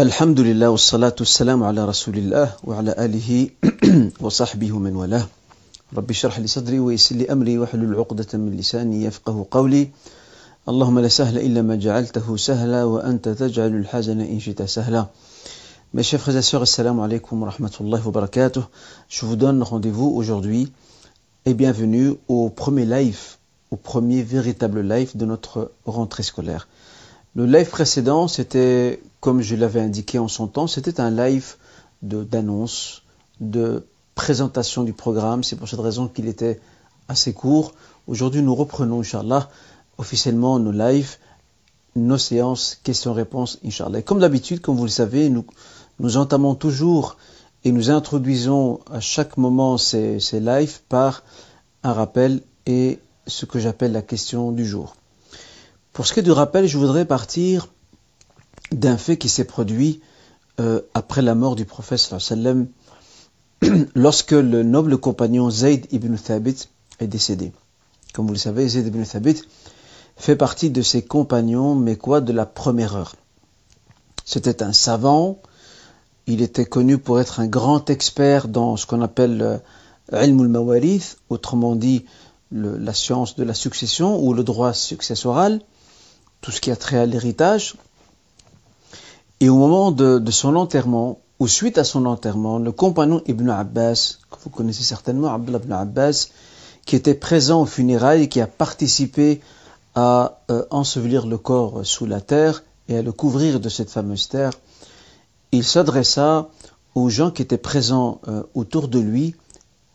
الحمد لله والصلاة والسلام على رسول الله وعلى آله وصحبه ومن والاه رب اشرح لي صدري ويسر لي أمري واحلل عقدة من لساني يفقه قولي اللهم لا سهل إلا ما جعلته سهلا وأنت تجعل الحزن إن شئت سهلا Mes chers frères et sœurs, assalamu alaikum wa rahmatullahi wa barakatuh. Je vous donne rendez-vous aujourd'hui et bienvenue au premier live, au premier véritable live de notre rentrée scolaire. Le live précédent, c'était, comme je l'avais indiqué en son temps, c'était un live d'annonce, de, présentation du programme. C'est pour cette raison qu'il était assez court. Aujourd'hui, nous reprenons, Inch'Allah, officiellement nos lives, nos séances questions-réponses, Inch'Allah. Et comme d'habitude, comme vous le savez, nous, entamons toujours et nous introduisons à chaque moment ces lives par un rappel et ce que j'appelle la question du jour. Pour ce qui est du rappel, je voudrais partir d'un fait qui s'est produit euh, après la mort du prophète lorsque le noble compagnon Zayd ibn Thabit est décédé. Comme vous le savez, Zayd ibn Thabit fait partie de ses compagnons, mais quoi, de la première heure. C'était un savant, il était connu pour être un grand expert dans ce qu'on appelle euh, ilm al-mawarith, autrement dit la science de la succession ou le droit successoral, tout ce qui a trait à l'héritage. Et au moment de, son enterrement, ou suite à son enterrement, le compagnon Ibn Abbas, que vous connaissez certainement, Abdullah ibn Abbas, qui était présent aux funérailles et qui a participé à euh, ensevelir le corps sous la terre et à le couvrir de cette fameuse terre, il s'adressa aux gens qui étaient présents euh, autour de lui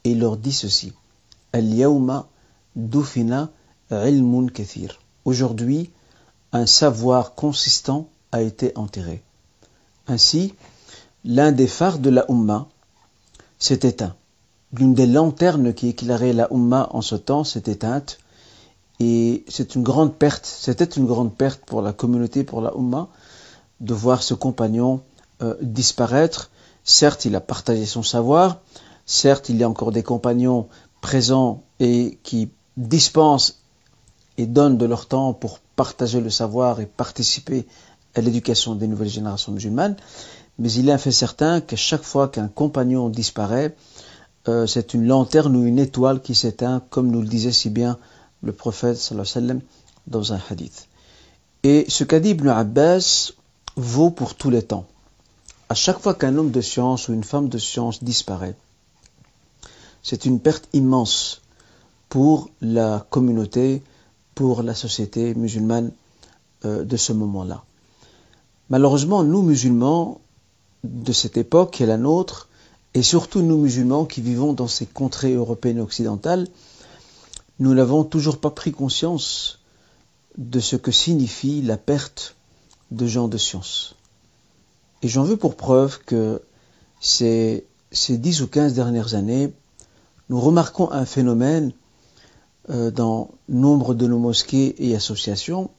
et leur dit ceci. Aujourd'hui, un savoir consistant a été enterré. Ainsi, l'un des phares de la Ummah s'est éteint. L'une des lanternes qui éclairait la Ummah en ce temps s'est éteinte. Et c'est une grande perte, c'était une grande perte pour la communauté, pour la Ummah, de voir ce compagnon euh, disparaître. Certes, il a partagé son savoir, certes, il y a encore des compagnons présents et qui dispensent et donnent de leur temps pour partager le savoir et participer à l'éducation des nouvelles générations musulmanes, mais il est un fait certain qu'à chaque fois qu'un compagnon disparaît, euh, c'est une lanterne ou une étoile qui s'éteint, comme nous le disait si bien le prophète sallam, dans un hadith. Et ce qu'a dit Ibn Abbas vaut pour tous les temps. À chaque fois qu'un homme de science ou une femme de science disparaît, c'est une perte immense pour la communauté, pour la société musulmane euh, de ce moment-là. Malheureusement, nous musulmans de cette époque qui est la nôtre, et surtout nous musulmans qui vivons dans ces contrées européennes occidentales, nous n'avons toujours pas pris conscience de ce que signifie la perte de gens de science. Et j'en veux pour preuve que ces, ces 10 ou 15 dernières années, nous remarquons un phénomène dans nombre de nos mosquées et associations,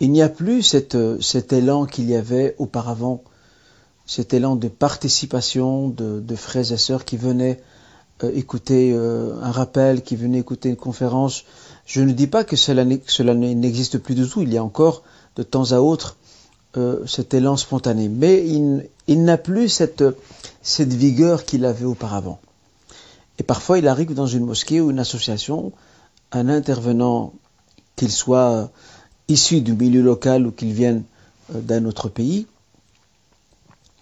il n'y a plus cette, cet élan qu'il y avait auparavant, cet élan de participation de, frères et sœurs qui venaient euh, écouter euh, un rappel, qui venaient écouter une conférence. Je ne dis pas que cela, n'existe plus du tout, il y a encore de temps à autre euh, cet élan spontané, mais il, n'a plus cette vigueur qu'il avait auparavant. Et parfois, il arrive dans une mosquée ou une association, un intervenant, qu'il soit issu du milieu local ou qu'il vienne euh, d'un autre pays,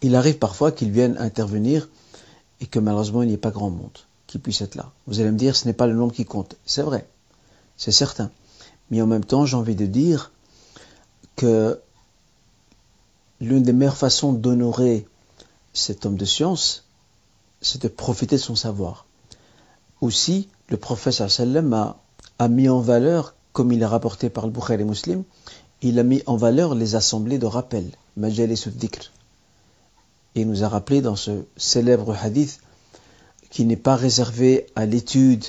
il arrive parfois qu'il vienne intervenir et que malheureusement il n'y ait pas grand monde qui puisse être là. Vous allez me dire, ce n'est pas le nombre qui compte. C'est vrai, c'est certain. Mais en même temps, j'ai envie de dire que l'une des meilleures façons d'honorer cet homme de science, c'est de profiter de son savoir. Aussi, le prophète a mis en valeur, comme il est rapporté par le Bukhari Muslim, il a mis en valeur les assemblées de rappel, Majalis al-Dhikr. Et il nous a rappelé dans ce célèbre hadith qui n'est pas réservé à l'étude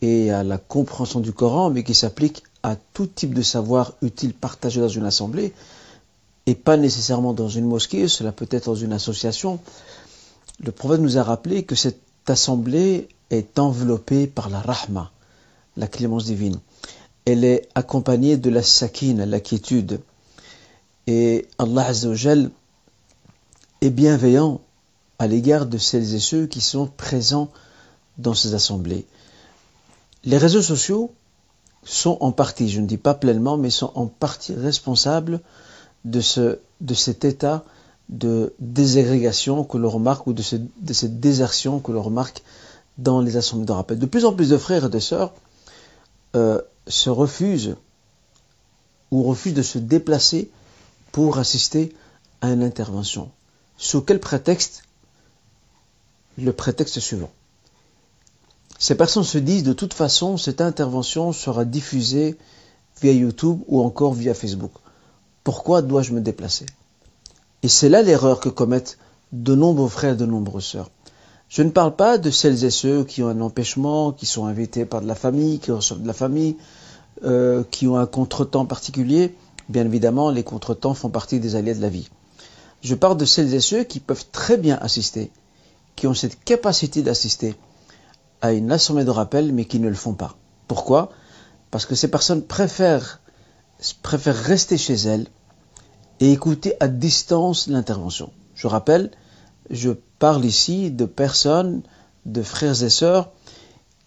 et à la compréhension du Coran, mais qui s'applique à tout type de savoir utile partagé dans une assemblée, et pas nécessairement dans une mosquée, cela peut être dans une association. Le prophète nous a rappelé que cette assemblée est enveloppée par la rahma, la clémence divine. Elle est accompagnée de la sakine, la quiétude. Et Allah Azzawajal et bienveillant à l'égard de celles et ceux qui sont présents dans ces assemblées. Les réseaux sociaux sont en partie, je ne dis pas pleinement, mais sont en partie responsables de, ce, de cet état de désagrégation que l'on remarque ou de cette désertion que l'on remarque dans les assemblées de rappel. De plus en plus de frères et de sœurs euh, se refusent ou refusent de se déplacer pour assister à une intervention. Sous quel prétexte? Le prétexte suivant. Ces personnes se disent de toute façon cette intervention sera diffusée via YouTube ou encore via Facebook. Pourquoi dois-je me déplacer? Et c'est là l'erreur que commettent de nombreux frères et de nombreuses sœurs. Je ne parle pas de celles et ceux qui ont un empêchement, qui sont invités par de la famille, qui reçoivent de la famille, euh, qui ont un contretemps particulier. Bien évidemment, les contretemps font partie des alliés de la vie. Je parle de celles et ceux qui peuvent très bien assister, qui ont cette capacité d'assister à une assemblée de rappel, mais qui ne le font pas. Pourquoi? Parce que ces personnes préfèrent, préfèrent rester chez elles et écouter à distance l'intervention. Je rappelle, je parle ici de personnes, de frères et sœurs,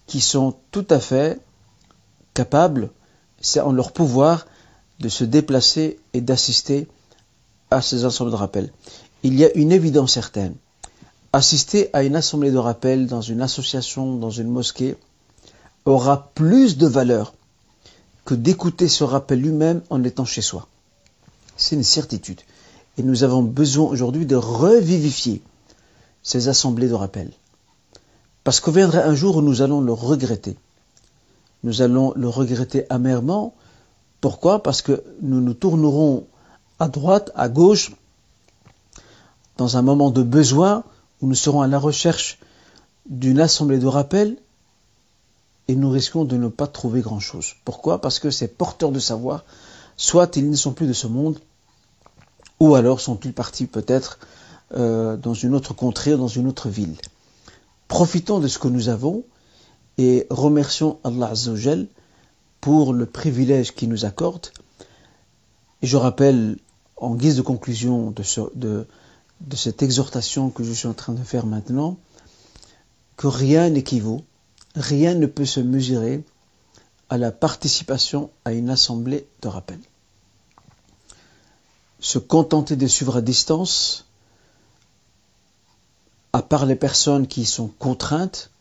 qui sont tout à fait capables, c'est en leur pouvoir, de se déplacer et d'assister à ces assemblées de rappel. Il y a une évidence certaine. Assister à une assemblée de rappel dans une association, dans une mosquée, aura plus de valeur que d'écouter ce rappel lui-même en étant chez soi. C'est une certitude. Et nous avons besoin aujourd'hui de revivifier ces assemblées de rappel. Parce que viendrait un jour où nous allons le regretter. Nous allons le regretter amèrement. Pourquoi? Parce que nous nous tournerons à droite, à gauche, dans un moment de besoin où nous serons à la recherche d'une assemblée de rappel et nous risquons de ne pas trouver grand-chose. Pourquoi? Parce que ces porteurs de savoir, soit ils ne sont plus de ce monde, ou alors sont-ils partis peut-être euh, dans une autre contrée, dans une autre ville. Profitons de ce que nous avons et remercions Allah Azzawajal pour le privilège qu'il nous accorde. Et je rappelle, en guise de conclusion de, cette exhortation que je suis en train de faire maintenant, que rien n'équivaut, rien ne peut se mesurer à la participation à une assemblée de rappel. Se contenter de suivre à distance à part les personnes qui sont contraintes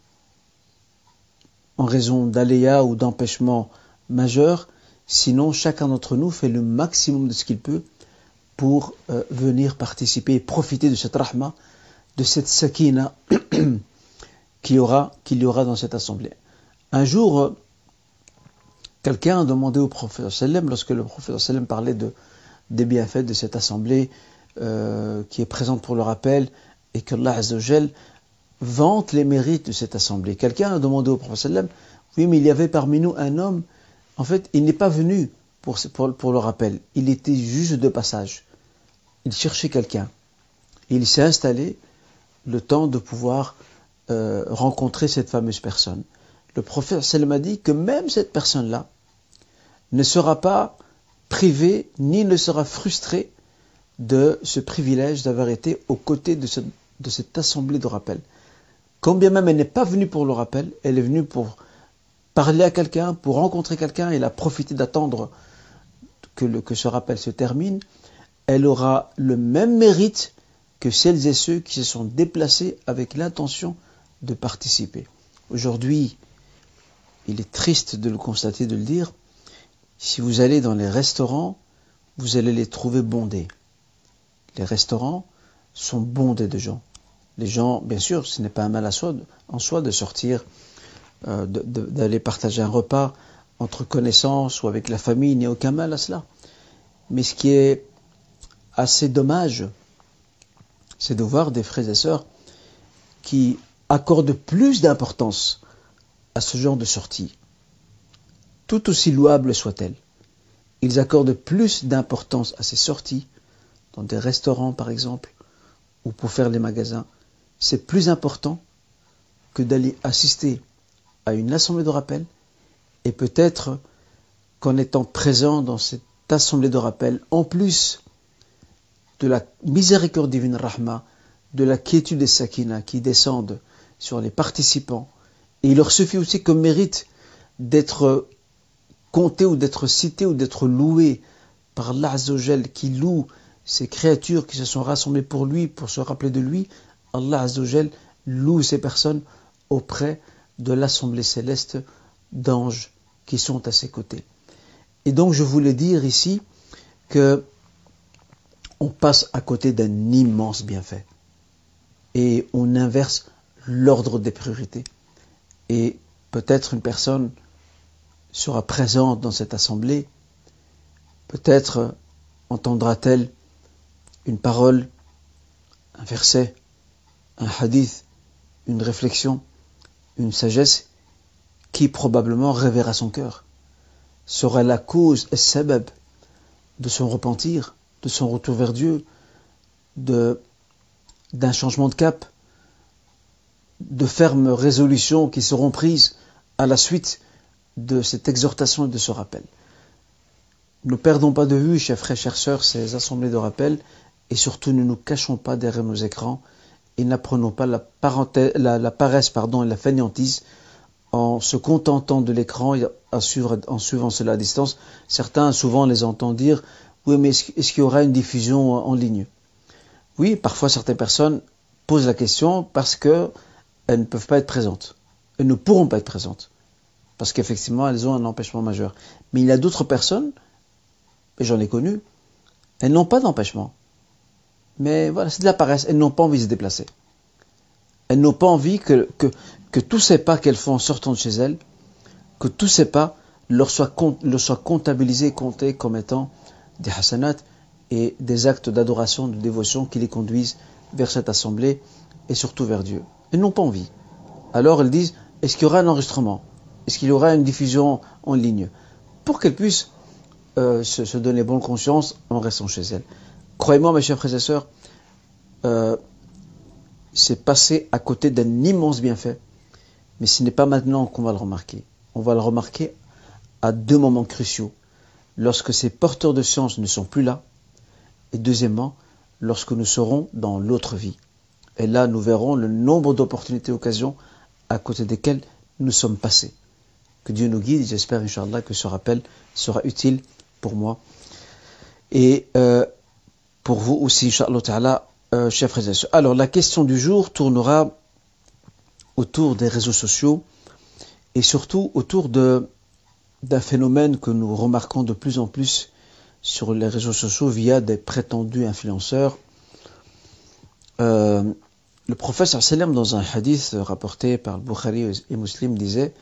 en raison d'aléas ou d'empêchements majeurs, sinon chacun d'entre nous fait le maximum de ce qu'il peut pour euh, venir participer et profiter de cette rahma, de cette sakina qu'il y aura, qu'il y aura dans cette assemblée. Un jour, euh, quelqu'un a demandé au prophète sallam, lorsque le prophète sallam parlait de, des bienfaits de cette assemblée euh, qui est présente pour le rappel, et que Allah vante les mérites de cette assemblée. Quelqu'un a demandé au prophète oui, mais il y avait parmi nous un homme, en fait, il n'est pas venu pour, pour, le rappel, il était juste de passage. Il cherchait quelqu'un. Il s'est installé le temps de pouvoir euh, rencontrer cette fameuse personne. Le prophète sallam a dit que même cette personne-là ne sera pas privée ni ne sera frustrée de ce privilège d'avoir été aux côtés de cette de cette assemblée de rappel. Quand bien même elle n'est pas venue pour le rappel, elle est venue pour parler à quelqu'un, pour rencontrer quelqu'un, elle a profité d'attendre que, que ce rappel se termine, elle aura le même mérite que celles et ceux qui se sont déplacés avec l'intention de participer. Aujourd'hui, il est triste de le constater, de le dire, si vous allez dans les restaurants, vous allez les trouver bondés. Les restaurants sont bondés de gens. Les gens, bien sûr, ce n'est pas un mal en soi de sortir, euh, d'aller partager un repas entre connaissances ou avec la famille, il n'y a aucun mal à cela. Mais ce qui est assez dommage, c'est de voir des frères et sœurs qui accordent plus d'importance à ce genre de sortie, tout aussi louable soit-elle. Ils accordent plus d'importance à ces sorties, dans des restaurants par exemple, ou pour faire les magasins, c'est plus important que d'aller assister à une assemblée de rappel et peut-être qu'en étant présent dans cette assemblée de rappel, en plus de la miséricorde divine Rahma, de la quiétude des sakina qui descendent sur les participants. Et il leur suffit aussi comme mérite d'être compté ou d'être cité ou d'être loué par Allah qui loue ces créatures qui se sont rassemblées pour lui, pour se rappeler de lui. Allah loue ces personnes auprès de l'assemblée céleste d'anges qui sont à ses côtés. Et donc je voulais dire ici que on passe à côté d'un immense bienfait et on inverse l'ordre des priorités. Et peut-être une personne sera présente dans cette assemblée, peut-être entendra-t-elle une parole, un verset, un hadith, une réflexion, une sagesse qui probablement réveillera son cœur, sera la cause et sabab de son repentir, de son retour vers Dieu, de d'un changement de cap, de fermes résolutions qui seront prises à la suite de cette exhortation et de ce rappel. Ne perdons pas de vue, chers frères, chères sœurs, ces assemblées de rappel, et surtout ne nous cachons pas derrière nos écrans et n'apprenons pas la, paresse pardon, et la fainéantise en se contentant de l'écran et en suivant cela à distance. Certains, souvent, les entendent dire Oui, mais est-ce qu'il y aura une diffusion en ligne? Oui, parfois certaines personnes posent la question parce qu'elles ne peuvent pas être présentes. Elles ne pourront pas être présentes. Parce qu'effectivement, elles ont un empêchement majeur. Mais il y a d'autres personnes, et j'en ai connu, elles n'ont pas d'empêchement. Mais voilà, c'est de la paresse. Elles n'ont pas envie de se déplacer. Elles n'ont pas envie que, que, tous ces pas qu'elles font en sortant de chez elles, que tous ces pas leur soient, soient comptabilisés, comptés comme étant des hasanats et des actes d'adoration, de dévotion qui les conduisent vers cette assemblée et surtout vers Dieu. Elles n'ont pas envie. Alors elles disent, est-ce qu'il y aura un enregistrement? Est-ce qu'il y aura une diffusion en ligne? Pour qu'elles puissent euh, se, donner bonne conscience en restant chez elles. Croyez-moi, mes chers frères et sœurs, euh, c'est passé à côté d'un immense bienfait. Mais ce n'est pas maintenant qu'on va le remarquer. On va le remarquer à deux moments cruciaux. Lorsque ces porteurs de science ne sont plus là, et deuxièmement, lorsque nous serons dans l'autre vie. Et là, nous verrons le nombre d'opportunités, occasions à côté desquelles nous sommes passés. Que Dieu nous guide, j'espère, Inch'Allah, que ce rappel sera utile pour moi et euh, pour vous aussi, Inch'Allah Ta'ala, euh, chers. Alors, la question du jour tournera autour des réseaux sociaux et surtout autour d'un phénomène que nous remarquons de plus en plus sur les réseaux sociaux via des prétendus influenceurs. Euh, le professeur Salem, dans un hadith rapporté par le Bukhari et Muslim, disait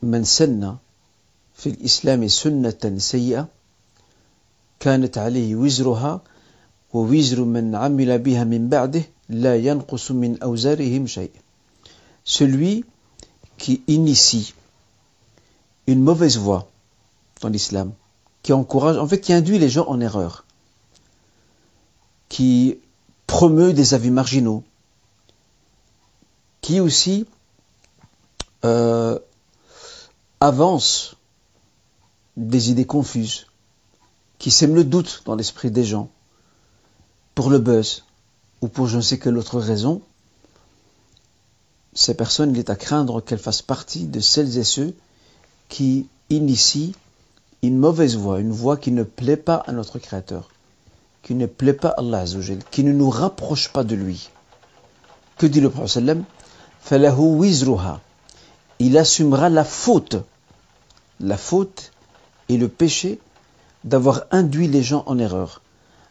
Man senna fil islam sunnatan sayya kanat alayhi wizruha ووزر من عمل بها من بعده لا ينقص من أوزارهم شيء Celui qui initie une mauvaise voie dans l'islam qui encourage, en fait, qui induit les gens en erreur, qui promeut des avis marginaux, qui aussi euh, avance des idées confuses, qui sème le doute dans l'esprit des gens, pour le buzz ou pour je ne sais quelle autre raison, ces personnes, il est à craindre qu'elles fassent partie de celles et ceux qui initient une mauvaise voix, une voix qui ne plaît pas à notre Créateur, qui ne plaît pas à Allah qui ne nous rapproche pas de lui. Que dit le Prophète Il assumera la faute, la faute et le péché d'avoir induit les gens en erreur,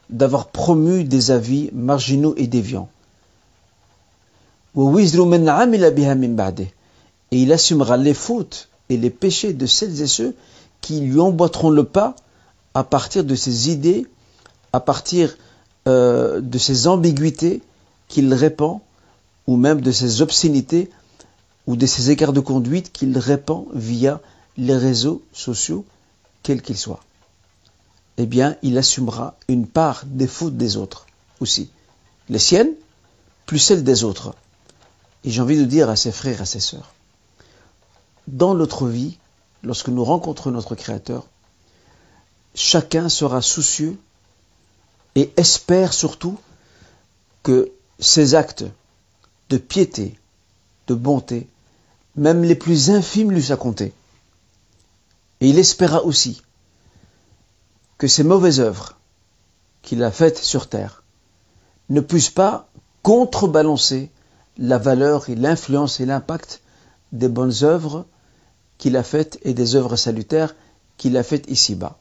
d'avoir promu des avis marginaux et déviants. Et il assumera les fautes et les péchés de celles et ceux qui lui emboîteront le pas à partir de ses idées, à partir euh, de ses ambiguïtés qu'il répand, ou même de ses obscénités, ou de ses écarts de conduite qu'il répand via les réseaux sociaux, quels qu'ils soient. Eh bien, il assumera une part des fautes des autres aussi. Les siennes, plus celles des autres. Et j'ai envie de dire à ses frères et à ses sœurs, dans notre vie, lorsque nous rencontrons notre Créateur, chacun sera soucieux et espère surtout que ses actes de piété, de bonté, même les plus infimes lui soient comptés. Et il espéra aussi que ces mauvaises œuvres qu'il a faites sur terre ne puissent pas contrebalancer la valeur et l'influence et l'impact des bonnes œuvres qu'il a faites et des œuvres salutaires qu'il a faites ici-bas.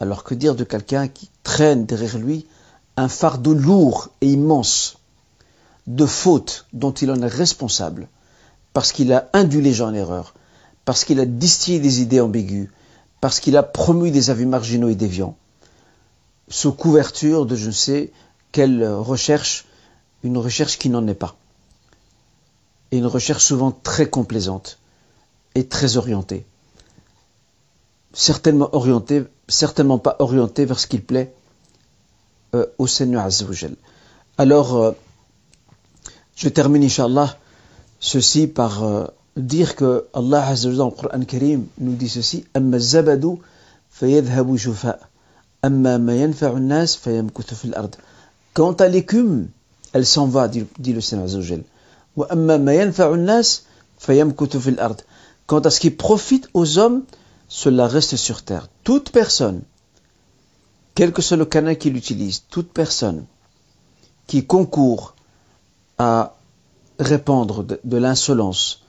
Alors que dire de quelqu'un qui traîne derrière lui un fardeau lourd et immense de fautes dont il en est responsable, parce qu'il a induit les gens en erreur, parce qu'il a distillé des idées ambiguës, parce qu'il a promu des avis marginaux et déviants, sous couverture de je ne sais quelle recherche, une recherche qui n'en est pas. Et une recherche souvent très complaisante et très orientée. Certainement orientée, certainement pas orientée vers ce qu'il plaît euh, au Seigneur Azzawajal. Alors, euh, je termine, Inch'Allah, ceci par euh, dire que Allah le Coran Karim nous dit ceci Amma zabadu fayadhabu shufa. Amma nas fil ard. Quant à l'écume, elle s'en va, dit, le Seigneur Azzawajal. Wa amma nas fil ard. Quant à ce qui profite aux hommes, cela reste sur terre. Toute personne quel que soit le canal qu'il utilise, toute personne qui concourt à répandre de, l'insolence,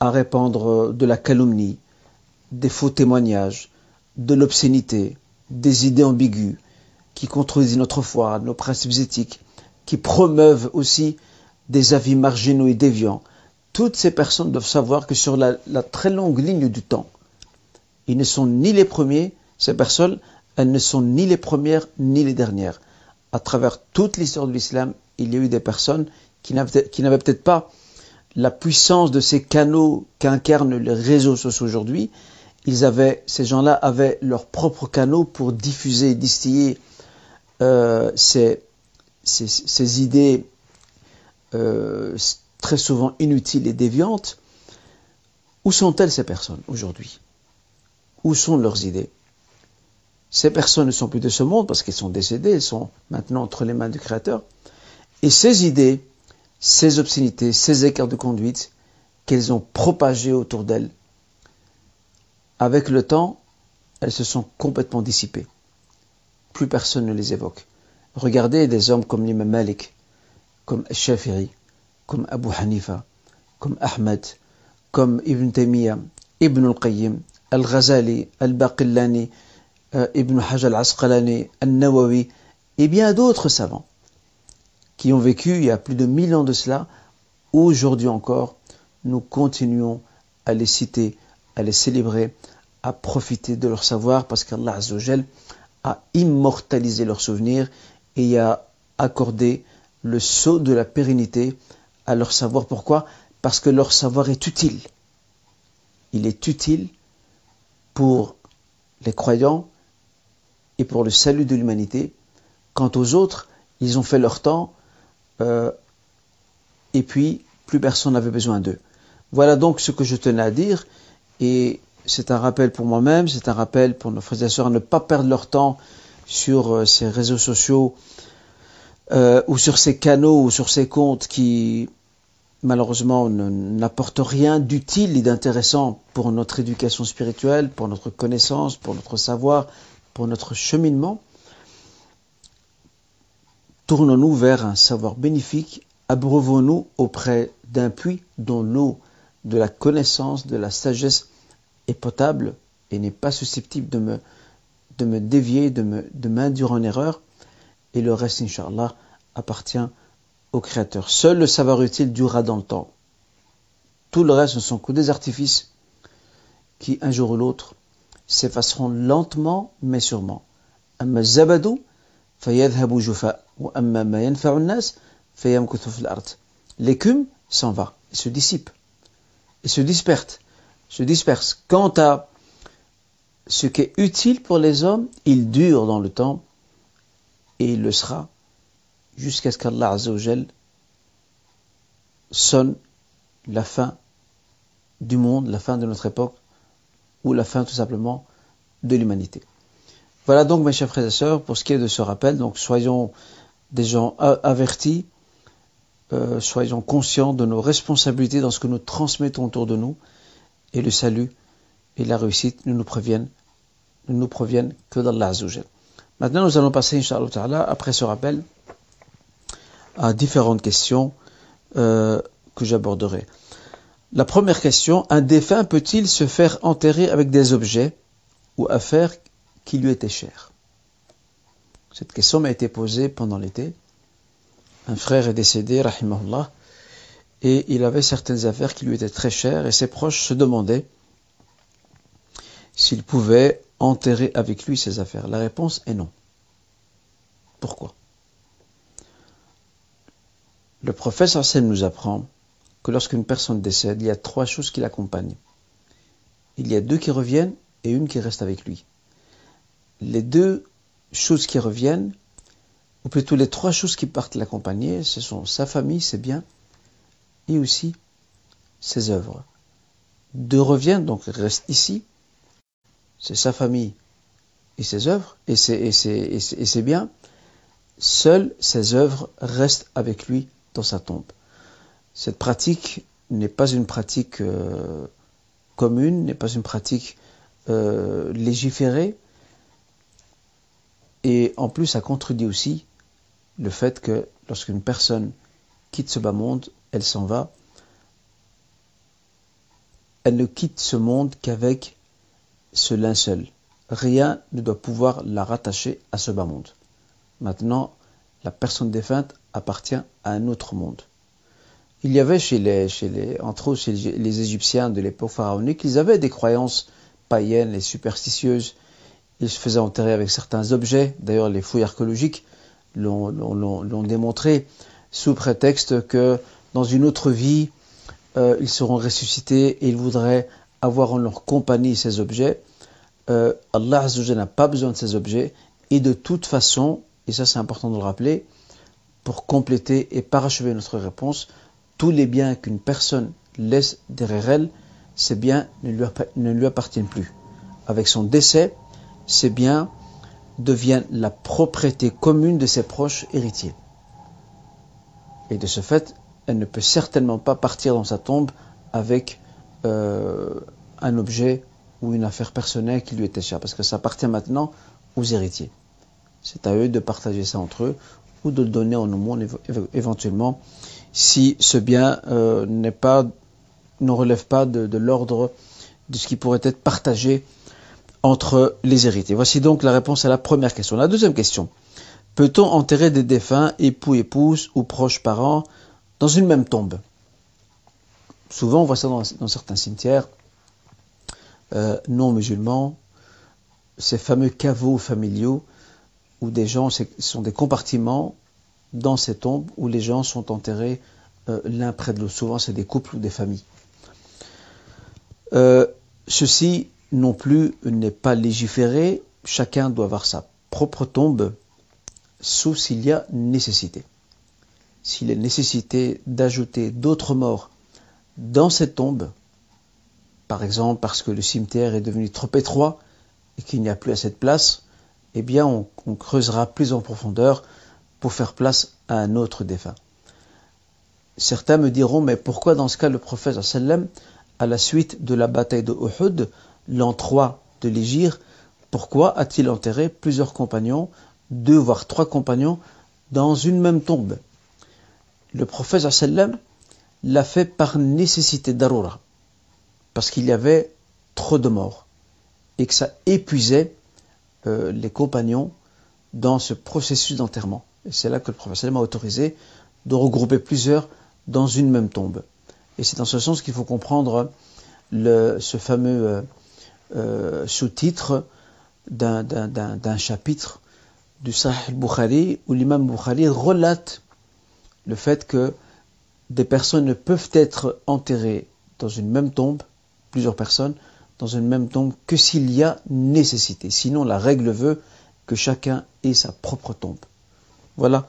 à répandre de la calomnie, des faux témoignages, de l'obscénité, des idées ambiguës, qui contredisent notre foi, nos principes éthiques, qui promeuvent aussi des avis marginaux et déviants, toutes ces personnes doivent savoir que sur la, la très longue ligne du temps, ils ne sont ni les premiers, ces personnes, elles ne sont ni les premières ni les dernières. À travers toute l'histoire de l'islam, il y a eu des personnes qui n'avaient peut-être pas la puissance de ces canaux qu'incarnent les réseaux sociaux aujourd'hui. Ils avaient, ces gens-là avaient leurs propres canaux pour diffuser, distiller euh, ces, ces, idées euh, très souvent inutiles et déviantes. Où sont-elles ces personnes aujourd'hui? Où sont leurs idées? Ces personnes ne sont plus de ce monde parce qu'elles sont décédées, elles sont maintenant entre les mains du Créateur. Et ces idées, ces obscénités, ces écarts de conduite qu'elles ont propagés autour d'elles, avec le temps, elles se sont complètement dissipées. Plus personne ne les évoque. Regardez des hommes comme l'imam Malik, comme Shafiri, comme Abu Hanifa, comme Ahmed, comme Ibn Taymiyyah, Ibn al-Qayyim, Al-Ghazali, Al-Baqillani, euh, Ibn Hajj al-Asqalani, al-Nawawi, et bien d'autres savants qui ont vécu il y a plus de mille ans de cela, aujourd'hui encore, nous continuons à les citer, à les célébrer, à profiter de leur savoir parce qu'Allah a immortalisé leurs souvenirs et a accordé le sceau de la pérennité à leur savoir. Pourquoi? Parce que leur savoir est utile. Il est utile pour les croyants, et pour le salut de l'humanité. Quant aux autres, ils ont fait leur temps euh, et puis plus personne n'avait besoin d'eux. Voilà donc ce que je tenais à dire et c'est un rappel pour moi-même, c'est un rappel pour nos frères et sœurs à ne pas perdre leur temps sur euh, ces réseaux sociaux euh, ou sur ces canaux ou sur ces comptes qui malheureusement n'apportent rien d'utile et d'intéressant pour notre éducation spirituelle, pour notre connaissance, pour notre savoir, pour notre cheminement, tournons-nous vers un savoir bénéfique, abreuvons-nous auprès d'un puits dont l'eau de la connaissance, de la sagesse est potable et n'est pas susceptible de me, de me dévier, de m'induire de en erreur, et le reste, Inch'Allah, appartient au Créateur. Seul le savoir utile durera dans le temps. Tout le reste ne sont que des artifices qui, un jour ou l'autre, s'effaceront lentement mais sûrement. L'écume s'en va, se dissipe, et se disperse, se disperse. Quant à ce qui est utile pour les hommes, il dure dans le temps, et il le sera, jusqu'à ce qu'Allah sonne la fin du monde, la fin de notre époque, ou la fin tout simplement de l'humanité. Voilà donc mes chers frères et sœurs pour ce qui est de ce rappel. Donc soyons des gens avertis, euh, soyons conscients de nos responsabilités dans ce que nous transmettons autour de nous et le salut et la réussite ne nous proviennent, ne nous proviennent que d'Allah Azzawajal. Maintenant nous allons passer, Inch'Allah après ce rappel, à différentes questions euh, que j'aborderai. La première question, un défunt peut-il se faire enterrer avec des objets ou affaires qui lui étaient chères Cette question m'a été posée pendant l'été. Un frère est décédé, rahimahullah, et il avait certaines affaires qui lui étaient très chères et ses proches se demandaient s'il pouvait enterrer avec lui ses affaires. La réponse est non. Pourquoi? Le professeur Hassan nous apprend que lorsqu'une personne décède, il y a trois choses qui l'accompagnent. Il y a deux qui reviennent et une qui reste avec lui. Les deux choses qui reviennent, ou plutôt les trois choses qui partent l'accompagner, ce sont sa famille, ses biens, et aussi ses œuvres. Deux reviennent, donc restent ici, c'est sa famille et ses œuvres, et ses, ses biens. Seules ses œuvres restent avec lui dans sa tombe. Cette pratique n'est pas une pratique euh, commune, n'est pas une pratique euh, légiférée, et en plus ça contredit aussi le fait que lorsqu'une personne quitte ce bas monde, elle s'en va, elle ne quitte ce monde qu'avec ce linceul. Rien ne doit pouvoir la rattacher à ce bas monde. Maintenant, la personne défunte appartient à un autre monde. Il y avait chez les, chez les, entre autres chez les Égyptiens de l'époque pharaonique, ils avaient des croyances païennes et superstitieuses. Ils se faisaient enterrer avec certains objets. D'ailleurs, les fouilles archéologiques l'ont démontré sous prétexte que dans une autre vie, euh, ils seront ressuscités et ils voudraient avoir en leur compagnie ces objets. Euh, Allah n'a pas besoin de ces objets et de toute façon, et ça c'est important de le rappeler, pour compléter et parachever notre réponse, tous les biens qu'une personne laisse derrière elle, ces biens ne lui appartiennent plus. Avec son décès, ces biens deviennent la propriété commune de ses proches héritiers. Et de ce fait, elle ne peut certainement pas partir dans sa tombe avec euh, un objet ou une affaire personnelle qui lui était chère, parce que ça appartient maintenant aux héritiers. C'est à eux de partager ça entre eux ou de le donner en aumône éventuellement si ce bien euh, ne relève pas de, l'ordre de ce qui pourrait être partagé entre les héritiers. Voici donc la réponse à la première question. La deuxième question. Peut-on enterrer des défunts, époux, épouses ou proches parents dans une même tombe? Souvent, on voit ça dans, certains cimetières euh, non musulmans, ces fameux caveaux familiaux où des gens, ce sont des compartiments dans ces tombes où les gens sont enterrés euh, l'un près de l'autre. Souvent, c'est des couples ou des familles. Euh, ceci non plus n'est pas légiféré. Chacun doit avoir sa propre tombe, sauf s'il y a nécessité. S'il est nécessité d'ajouter d'autres morts dans cette tombe, par exemple parce que le cimetière est devenu trop étroit et qu'il n'y a plus assez de place, eh bien on creusera plus en profondeur pour faire place à un autre défunt. Certains me diront, mais pourquoi dans ce cas le prophète à la suite de la bataille de Uhud, l'an 3 de l'Égypte, pourquoi a-t-il enterré plusieurs compagnons, deux voire trois compagnons, dans une même tombe? Le prophète sallam l'a fait par nécessité d'Arura, parce qu'il y avait trop de morts, et que ça épuisait euh, les compagnons dans ce processus d'enterrement. Et c'est là que le professeur m'a autorisé de regrouper plusieurs dans une même tombe. Et c'est dans ce sens qu'il faut comprendre ce fameux euh, sous-titre d'un chapitre du Sahih Bukhari où l'imam Bukhari relate le fait que des personnes ne peuvent être enterrées dans une même tombe, plusieurs personnes, dans une même tombe, que s'il y a nécessité. Sinon, la règle veut que chacun ait sa propre tombe. Voilà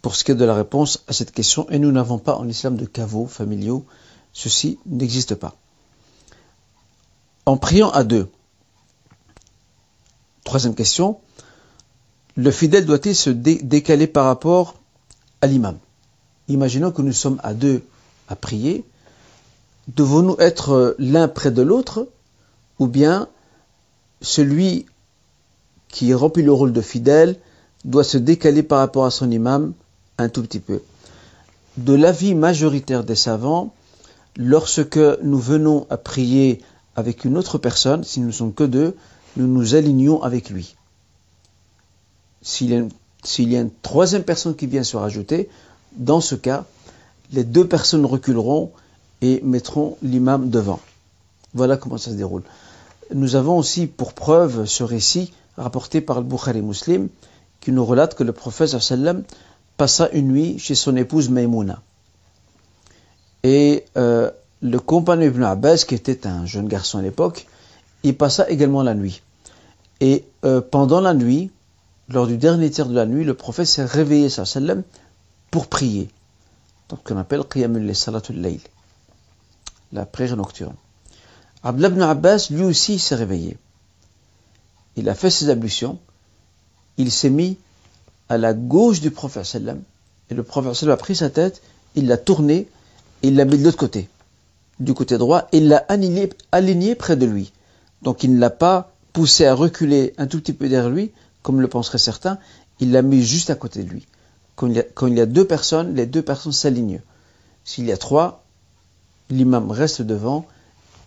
pour ce qui est de la réponse à cette question. Et nous n'avons pas en islam de caveaux familiaux. Ceci n'existe pas. En priant à deux, Troisième question, le fidèle doit-il se décaler par rapport à l'imam? Imaginons que nous sommes à deux à prier. Devons-nous être l'un près de l'autre ou bien celui qui remplit le rôle de fidèle doit se décaler par rapport à son imam un tout petit peu? De l'avis majoritaire des savants, lorsque nous venons à prier avec une autre personne, si nous ne sommes que deux, nous nous alignons avec lui. S'il y, a une troisième personne qui vient se rajouter, dans ce cas, les deux personnes reculeront et mettront l'imam devant. Voilà comment ça se déroule. Nous avons aussi pour preuve ce récit rapporté par le Bukhari Muslim qui nous relate que le prophète passa une nuit chez son épouse Maimouna. Et euh, le compagnon Ibn Abbas, qui était un jeune garçon à l'époque, il passa également la nuit. Et euh, pendant la nuit, lors du dernier tiers de la nuit, le prophète s'est réveillé sallam pour prier. Donc qu'on appelle Qiyamul Salatul Layl, la prière nocturne. Abdullah ibn Abbas, lui aussi, s'est réveillé. Il a fait ses ablutions, il s'est mis à la gauche du prophète sallam, et le prophète a pris sa tête, il l'a tournée, et il l'a mis de l'autre côté, du côté droit, et il l'a aligné, près de lui. Donc il ne l'a pas poussé à reculer un tout petit peu derrière lui, comme le penseraient certains, il l'a mis juste à côté de lui. Quand il, y a, quand il y a deux personnes, les deux personnes s'alignent. S'il y a trois, l'imam reste devant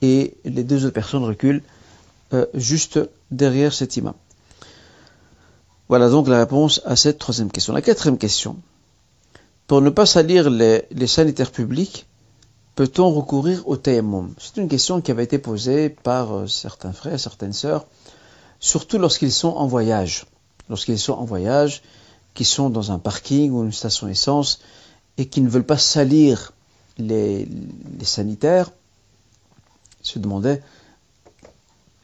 et les deux autres personnes reculent euh, juste derrière cet imam. Voilà donc la réponse à cette troisième question. La quatrième question. Pour ne pas salir les, sanitaires publics, peut-on recourir au tayammum C'est une question qui avait été posée par euh, certains frères, certaines sœurs, surtout lorsqu'ils sont en voyage. Lorsqu'ils sont en voyage, qui sont dans un parking ou une station essence et qui ne veulent pas salir les, sanitaires, se demandaient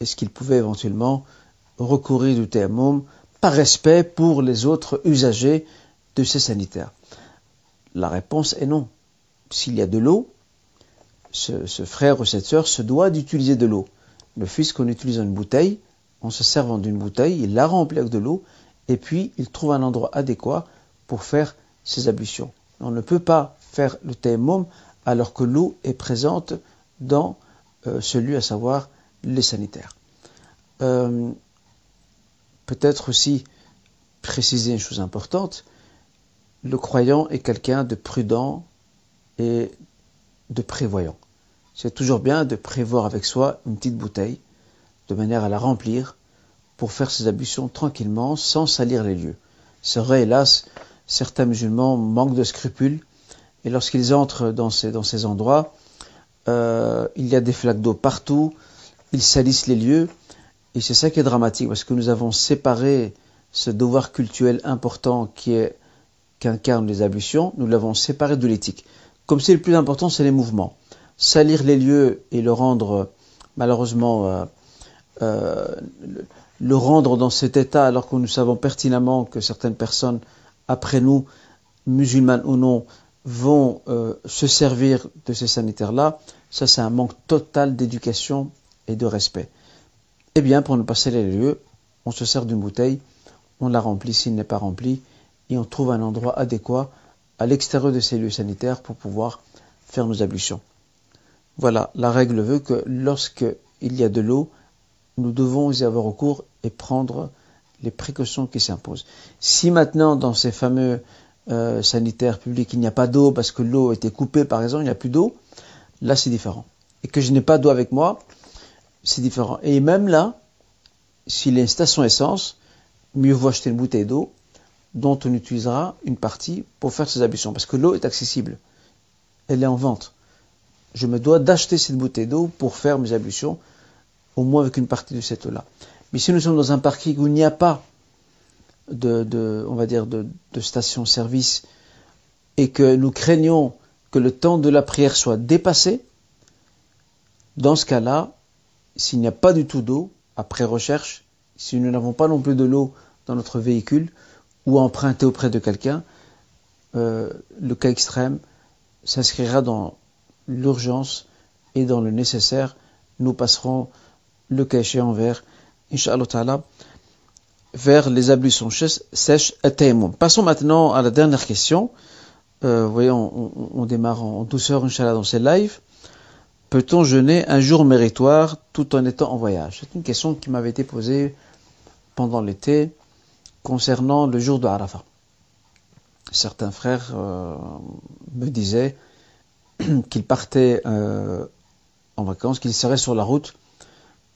est-ce qu'ils pouvaient éventuellement recourir du tayammum par respect pour les autres usagers de ces sanitaires? La réponse est non. S'il y a de l'eau, ce, frère ou cette sœur se doit d'utiliser de l'eau. Le fils qu'on utilise une bouteille, en se servant d'une bouteille, il la remplit avec de l'eau, et puis il trouve un endroit adéquat pour faire ses ablutions. On ne peut pas faire le tayammum alors que l'eau est présente dans euh, celui, à savoir les sanitaires. Euh, peut-être aussi préciser une chose importante, le croyant est quelqu'un de prudent et de prévoyant. C'est toujours bien de prévoir avec soi une petite bouteille, de manière à la remplir pour faire ses ablutions tranquillement, sans salir les lieux. C'est vrai, hélas, certains musulmans manquent de scrupules, et lorsqu'ils entrent dans ces, endroits, euh, il y a des flaques d'eau partout, ils salissent les lieux, et c'est ça qui est dramatique, parce que nous avons séparé ce devoir cultuel important qui est qu'incarnent les ablutions, nous l'avons séparé de l'éthique. Comme c'est le plus important, c'est les mouvements. Salir les lieux et le rendre, malheureusement, euh, euh, le rendre dans cet état alors que nous savons pertinemment que certaines personnes après nous, musulmanes ou non, vont euh, se servir de ces sanitaires-là, ça c'est un manque total d'éducation et de respect. Eh bien, pour ne pas sceller les lieux, on se sert d'une bouteille, on la remplit s'il n'est pas rempli, et on trouve un endroit adéquat à l'extérieur de ces lieux sanitaires pour pouvoir faire nos ablutions. Voilà, la règle veut que lorsqu'il y a de l'eau, nous devons y avoir recours et prendre les précautions qui s'imposent. Si maintenant, dans ces fameux euh, sanitaires publics, il n'y a pas d'eau parce que l'eau été coupée, par exemple, il n'y a plus d'eau, là c'est différent. Et que je n'ai pas d'eau avec moi, c'est différent. Et même là, s'il a une station essence, mieux vaut acheter une bouteille d'eau dont on utilisera une partie pour faire ses ablutions. Parce que l'eau est accessible. Elle est en vente. Je me dois d'acheter cette bouteille d'eau pour faire mes ablutions au moins avec une partie de cette eau-là. Mais si nous sommes dans un parking où il n'y a pas de, va dire, de, station-service et que nous craignons que le temps de la prière soit dépassé, dans ce cas-là, s'il n'y a pas du tout d'eau, après recherche, si nous n'avons pas non plus de l'eau dans notre véhicule ou emprunté auprès de quelqu'un, euh, le cas extrême s'inscrira dans l'urgence et dans le nécessaire. Nous passerons le cas échéant vers, Inch'Allah vers les ablutions sèches tayammum. Passons maintenant à la dernière question. Euh, voyons, on, démarre en douceur, Inch'Allah, dans ces lives. Peut-on jeûner un jour méritoire tout en étant en voyage? C'est une question qui m'avait été posée pendant l'été concernant le jour de Arafat. Certains frères euh, me disaient qu'ils partaient euh, en vacances, qu'ils seraient sur la route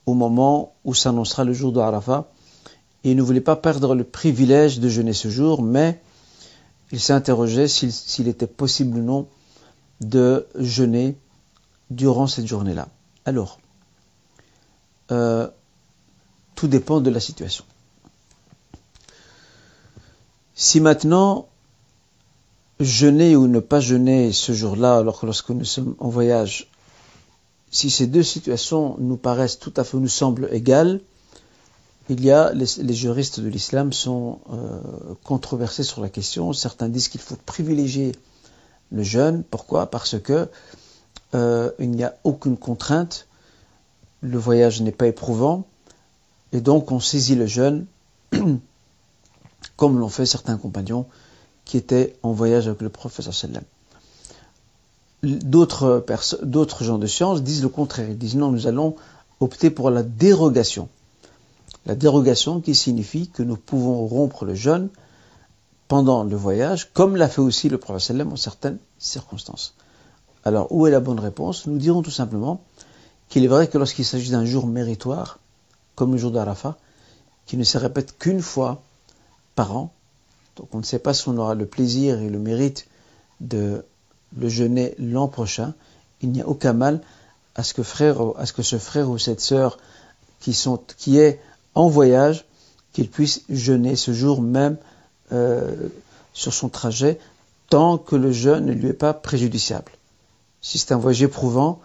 au moment où s'annoncera le jour de Arafat. Et ils ne voulaient pas perdre le privilège de jeûner ce jour, mais il s'est interrogé s'il était possible ou non de jeûner durant cette journée-là. Alors, euh, tout dépend de la situation. Si maintenant, jeûner ou ne pas jeûner ce jour-là, alors que lorsque nous sommes en voyage, si ces deux situations nous paraissent tout à fait, nous semblent égales, il y a, les, juristes de l'islam sont euh, controversés sur la question. Certains disent qu'il faut privilégier le jeûne. Pourquoi? Parce que euh, il n'y a aucune contrainte, le voyage n'est pas éprouvant, et donc on saisit le jeûne, comme l'ont fait certains compagnons qui étaient en voyage avec le prophète sallam. D'autres, d'autres gens de science disent le contraire. Ils disent non, nous allons opter pour la dérogation. La dérogation qui signifie que nous pouvons rompre le jeûne pendant le voyage, comme l'a fait aussi le prophète sallam en certaines circonstances. Alors, où est la bonne réponse? Nous dirons tout simplement qu'il est vrai que lorsqu'il s'agit d'un jour méritoire, comme le jour d'Arafat, qui ne se répète qu'une fois par an, donc on ne sait pas si on aura le plaisir et le mérite de le jeûner l'an prochain, il n'y a aucun mal à ce que, frère, ce frère ou cette sœur qui est en voyage, qu'il puisse jeûner ce jour même euh, sur son trajet, tant que le jeûne ne lui est pas préjudiciable. Si c'est un voyage éprouvant,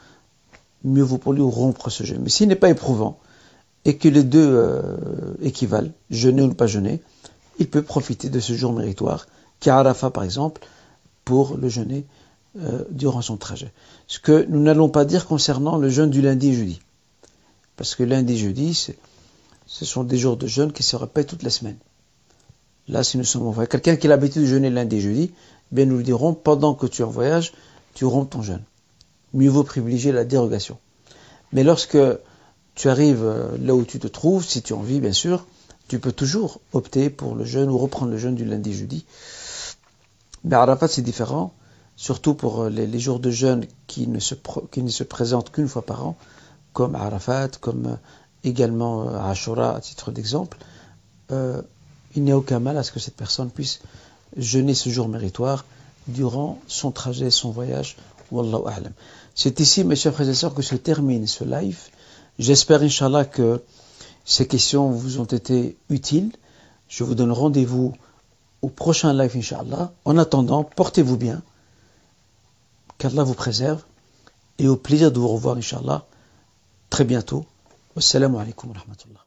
mieux vaut pour lui rompre ce jeûne. Mais s'il n'est pas éprouvant, et que les deux euh, équivalent, jeûner ou ne pas jeûner, il peut profiter de ce jour méritoire, qui Arafat par exemple, pour le jeûner euh, durant son trajet. Ce que nous n'allons pas dire concernant le jeûne du lundi et jeudi. Parce que lundi et jeudi, ce sont des jours de jeûne qui se répètent toute la semaine. Là, si nous sommes en voyage, quelqu'un qui a l'habitude de jeûner lundi et jeudi, bien nous lui dirons, pendant que tu en voyage, tu rompes ton jeûne. Mieux vaut privilégier la dérogation. Mais lorsque tu arrives euh, là où tu te trouves, si tu en vis bien sûr, tu peux toujours opter pour le jeûne ou reprendre le jeûne du lundi jeudi. Mais Arafat c'est différent, surtout pour euh, les, jours de jeûne qui ne se, qui ne se présentent qu'une fois par an, comme Arafat, comme euh, également Ashura à titre d'exemple. il n'y a aucun mal à ce que cette personne puisse jeûner ce jour méritoire durant son trajet, son voyage. Wallahu a'lam. C'est ici, mes chers frères et sœurs, que se termine ce live. J'espère, Inch'Allah, que ces questions vous ont été utiles. Je vous donne rendez-vous au prochain live, Inch'Allah. En attendant, portez-vous bien. Qu'Allah vous préserve. Et au plaisir de vous revoir, Inch'Allah, très bientôt. Wassalamu alaikum wa rahmatullah.